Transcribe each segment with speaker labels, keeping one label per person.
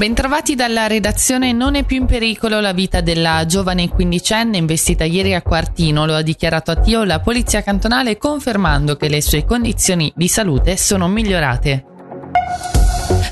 Speaker 1: Bentrovati dalla redazione. Non è più in pericolo la vita della giovane quindicenne investita ieri a Quartino, lo ha dichiarato a Tio la polizia cantonale confermando che le sue condizioni di salute sono migliorate.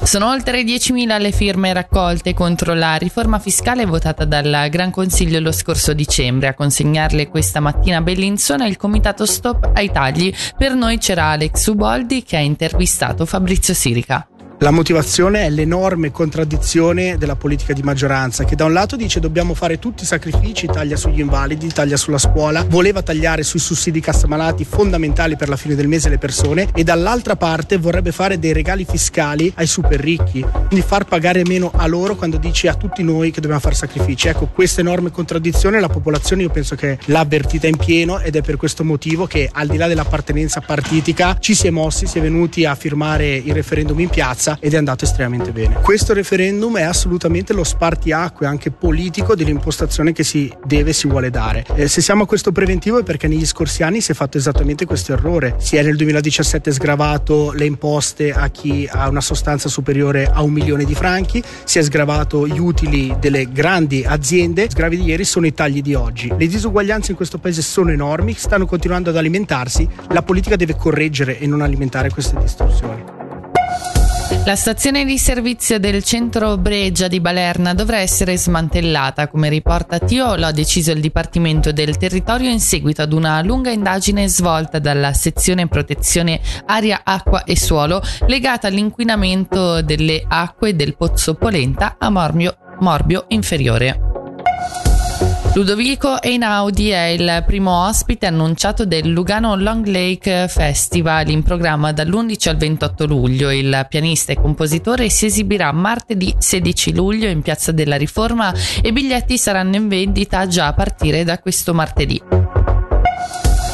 Speaker 1: Sono oltre 10.000 le firme raccolte contro la riforma fiscale votata dal Gran Consiglio lo scorso dicembre. A consegnarle questa mattina a Bellinzona il comitato Stop ai tagli. Per noi c'era Alex Uboldi che ha intervistato Fabrizio Sirica.
Speaker 2: La motivazione è l'enorme contraddizione della politica di maggioranza che da un lato dice dobbiamo fare tutti i sacrifici, taglia sugli invalidi, taglia sulla scuola, voleva tagliare sui sussidi cassa malati fondamentali per la fine del mese le persone e dall'altra parte vorrebbe fare dei regali fiscali ai super ricchi, quindi far pagare meno a loro quando dice a tutti noi che dobbiamo fare sacrifici. Ecco, questa enorme contraddizione la popolazione io penso che l'ha avvertita in pieno ed è per questo motivo che al di là dell'appartenenza partitica ci si è mossi, si è venuti a firmare il referendum in piazza Piazza ed è andato estremamente bene. Questo referendum è assolutamente lo spartiacque anche politico dell'impostazione che si deve e si vuole dare. Eh, se siamo a questo preventivo è perché negli scorsi anni si è fatto esattamente questo errore. Si è nel 2017 sgravato le imposte a chi ha una sostanza superiore a un milione di franchi, si è sgravato gli utili delle grandi aziende, sgravi di ieri sono i tagli di oggi. Le disuguaglianze in questo paese sono enormi, stanno continuando ad alimentarsi, la politica deve correggere e non alimentare queste distruzioni.
Speaker 1: La stazione di servizio del centro Breggia di Balerna dovrà essere smantellata, come riporta Tio, lo ha deciso il Dipartimento del Territorio in seguito ad una lunga indagine svolta dalla sezione protezione aria, acqua e suolo legata all'inquinamento delle acque del Pozzo Polenta a Morbio, Morbio inferiore. Ludovico Einaudi è il primo ospite annunciato del Lugano Long Lake Festival in programma dall'11 al 28 luglio. Il pianista e compositore si esibirà martedì 16 luglio in Piazza della Riforma e i biglietti saranno in vendita già a partire da questo martedì.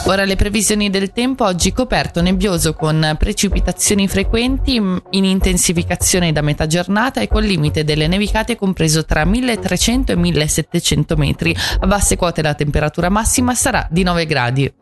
Speaker 1: Ora le previsioni del tempo, oggi coperto nebbioso con precipitazioni frequenti in intensificazione da metà giornata e col limite delle nevicate compreso tra 1300 e 1700 metri. A basse quote la temperatura massima sarà di 9 gradi.